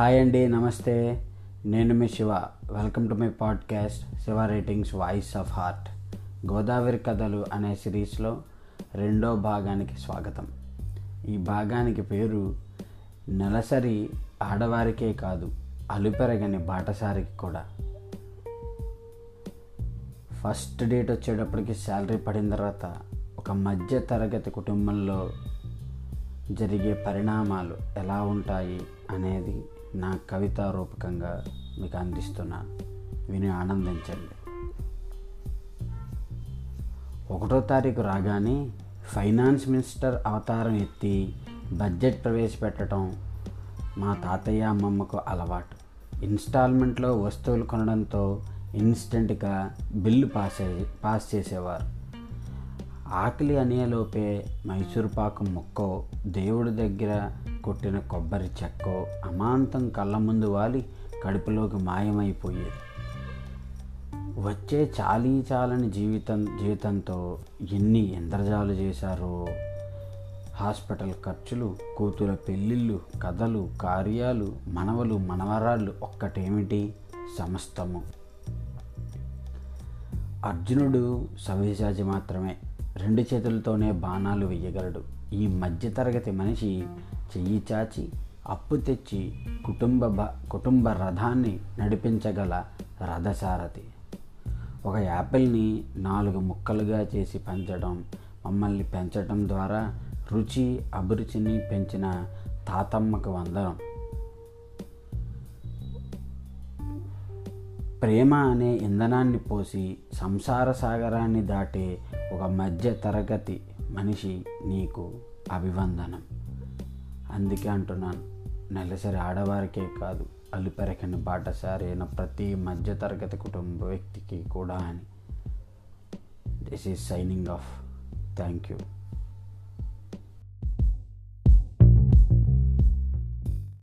Hi అండి నమస్తే. నేను మీ Shiva. Welcome to my podcast Shiva ratings voice of heart Godavari కథలు అనే సిరీస్లో రెండో భాగానికి స్వాగతం. ఈ భాగానికి పేరు నెలసరి ఆడవారికే కాదు అలుపెరగని బాటసారికి కూడా. ఫస్ట్ డేట్ వచ్చేటప్పటికి శాలరీ పడిన తర్వాత ఒక మధ్య తరగతి కుటుంబంలో జరిగే పరిణామాలు ఎలా ఉంటాయి అనేది నా కవిత రూపకంగా మీకు అందిస్తున్నాను విని ఆనందించండి. ఒకటో తారీఖు రాగానే ఫైనాన్స్ మినిస్టర్ అవతారం ఎత్తి బడ్జెట్ ప్రవేశపెట్టడం మా తాతయ్య అమ్మమ్మకు అలవాటు. ఇన్స్టాల్మెంట్లో వస్తువులు కొనడంతో ఇన్స్టెంట్గా బిల్లు పాస్ పాస్ చేసేవారు. ఆకలి అనేలోపే మైసూర్ పాకం ముక్కో దేవుడి దగ్గర కొట్టిన కొబ్బరి చెక్కో అమాంతం కళ్ళ ముందు వాలి కడుపులోకి మాయమైపోయేది. వచ్చే చాలీ చాలని జీవితం జీవితంతో ఎన్ని ఇంద్రజాలు చేశారో. హాస్పిటల్ ఖర్చులు కూతుర పెళ్ళిళ్ళు కథలు కార్యాలు మనవలు మనవరాళ్ళు ఒక్కటేమిటి? సమస్తము. అర్జునుడు సవ్యసాచి మాత్రమే. రెండు చేతులతోనే బాణాలు వేయగలడు ఈ మధ్యతరగతి మనిషి చెయ్యి చాచి అప్పు తెచ్చి కుటుంబ బ కుటుంబ రథాన్ని నడిపించగల రథసారథి. ఒక యాపిల్ని నాలుగు ముక్కలుగా చేసి పెంచడం మమ్మల్ని పెంచడం ద్వారా రుచి అభిరుచిని పెంచిన తాతమ్మకు వందనం. ప్రేమ అనే ఇంధనాన్ని పోసి సంసార సాగరాన్ని దాటే ఒక మధ్య తరగతి మనిషి నీకు అభివందనం. అందుకే అంటున్నాను నెలసరి ఆడవారికే కాదు అలుపెరకని అయిన ప్రతి మధ్యతరగతి కుటుంబ వ్యక్తికి కూడా అని. This is signing off thank you